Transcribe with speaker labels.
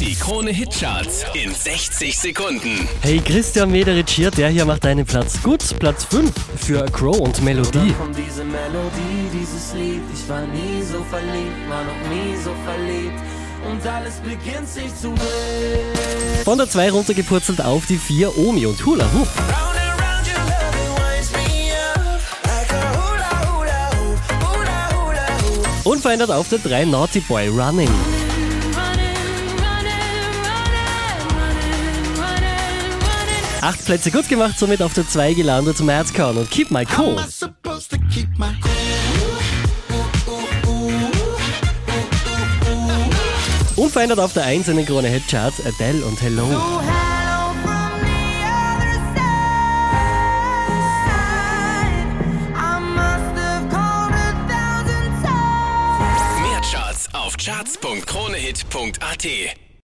Speaker 1: Die Krone Hitcharts in 60 Sekunden.
Speaker 2: Hey, Christian Mederitsch hier, der hier macht deinen Platz gut. Platz 5 für Crow und Melodie.
Speaker 3: kommt diese Melodie, dieses Lied. Ich war nie so verliebt, war noch nie so verliebt. Und alles beginnt sich zu drehen.
Speaker 2: Von der 2 runtergepurzelt auf die 4 Omi und hula, hoop. Unverändert auf der 3 Naughty Boy Running. Acht Plätze gut gemacht, somit auf der 2 gelandet Madcon und Keep My Cool. Unverändert auf der 1 in den Krone Hit Charts Adele und Hello.
Speaker 1: Mehr Charts auf charts.kronehit.at.